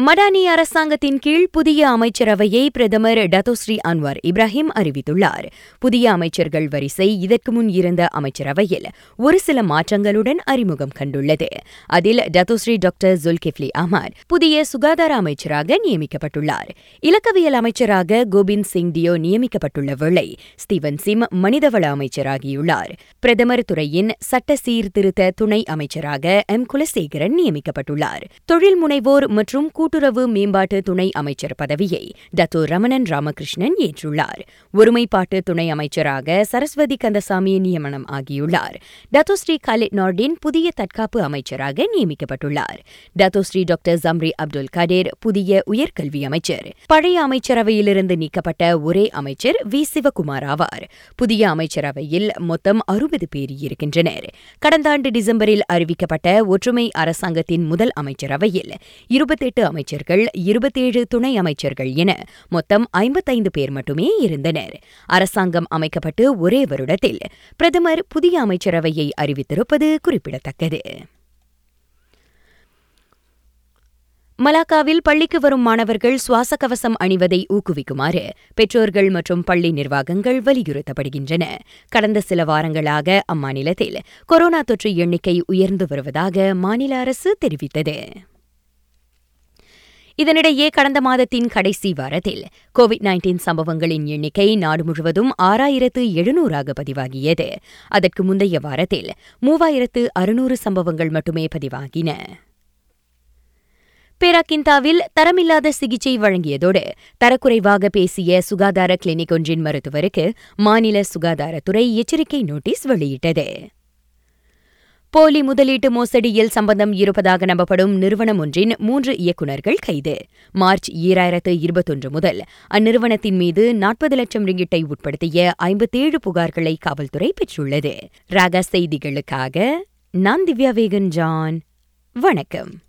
மடானி அரசாங்கத்தின் கீழ் புதிய அமைச்சரவையை பிரதமர் டத்தோஸ்ரீ அன்வார் இப்ராஹிம் அறிவித்துள்ளார். புதிய அமைச்சர்கள் வரிசை இதற்கு முன் இருந்த அமைச்சரவையில் ஒரு சில மாற்றங்களுடன் அறிமுகம் கண்டுள்ளது. அதில் டத்தோஸ்ரீ டாக்டர் ஜுல்கிஃப்லி அஹ்மத் புதிய சுகாதார அமைச்சராக நியமிக்கப்பட்டுள்ளார். இலக்கவியல் அமைச்சராக கோபிந்த் சிங் டியோ நியமிக்கப்பட்டுள்ள வேளை ஸ்டீவன் சிம் மனிதவள அமைச்சராகியுள்ளார். பிரதமர் துறையின் சட்ட சீர்திருத்த துணை அமைச்சராக எம். குலசேகரன் நியமிக்கப்பட்டுள்ளார். தொழில் முனைவோர் மற்றும் கூட்டுறவு மேம்பாட்டு துணை அமைச்சர் பதவியை டத்தோ ரமணன் ராமகிருஷ்ணன் ஏற்றுள்ளார். ஒருமைப்பாட்டு துணை அமைச்சராக சரஸ்வதி கந்தசாமி நியமனம் ஆகியுள்ளார். டத்தோ ஸ்ரீ கலிட் நார்டின் புதிய தற்காப்பு அமைச்சராக நியமிக்கப்பட்டுள்ளார். Dato Sri doctor Zambry Abdul Kadir புதிய உயர்கல்வி அமைச்சர். பழைய அமைச்சரவையிலிருந்து நீக்கப்பட்ட ஒரே அமைச்சர் வி. சிவகுமார் ஆவார். புதிய அமைச்சரவையில் மொத்தம் அறுபது பேர் இருக்கின்றனர். கடந்த ஆண்டு டிசம்பரில் அறிவிக்கப்பட்ட ஒற்றுமை அரசாங்கத்தின் முதல் அமைச்சரவையில் இருபத்தெட்டு அமைச்சர்கள் இருபத்தேழு துணை அமைச்சர்கள் என மொத்தம் ஐம்பத்தைந்து பேர் மட்டுமே இருந்தனர். அரசாங்கம் அமைக்கப்பட்டு ஒரே வருடத்தில் பிரதமர் புதிய அமைச்சரவையை அறிவித்திருப்பது குறிப்பிடத்தக்கது. மலாக்காவில் பள்ளிக்கு வரும் மாணவர்கள் சுவாச கவசம் அணிவதை ஊக்குவிக்குமாறு பெற்றோர்கள் மற்றும் பள்ளி நிர்வாகங்கள் வலியுறுத்தப்படுகின்றன. கடந்த சில வாரங்களாக அம்மாநிலத்தில் கொரோனா தொற்று எண்ணிக்கை உயர்ந்து வருவதாக மாநில அரசு தெரிவித்தது. இதனிடையே கடந்த மாதத்தின் கடைசி வாரத்தில் கோவிட் நைன்டீன் சம்பவங்களின் எண்ணிக்கை நாடு முழுவதும் ஆறாயிரத்து எழுநூறாக பதிவாகியது. அதற்கு முந்தைய வாரத்தில் மூவாயிரத்து அறுநூறு சம்பவங்கள் மட்டுமே பதிவாகின. பேராக்கிந்தாவில் தரமில்லாத சிகிச்சை வழங்கியதோடு தரக்குறைவாக பேசிய சுகாதார கிளினிக் ஒன்றின் மருத்துவருக்கு மாநில சுகாதாரத்துறை எச்சரிக்கை நோட்டீஸ் வெளியிட்டது. போலி முதலீட்டு மோசடியில் சம்பந்தம் இருப்பதாக நம்பப்படும் நிறுவனம் ஒன்றின் மூன்று இயக்குநர்கள் கைது. மார்ச் ஈராயிரத்து இருபத்தொன்று முதல் அந்நிறுவனத்தின் மீது நாற்பது லட்சம் ரிங்கிட்டை உட்படுத்திய ஐம்பத்தேழு புகார்களை காவல்துறை பெற்றுள்ளது. ராகா செய்திகளுக்காக நான் திவ்யா வேகன் ஜான். வணக்கம்.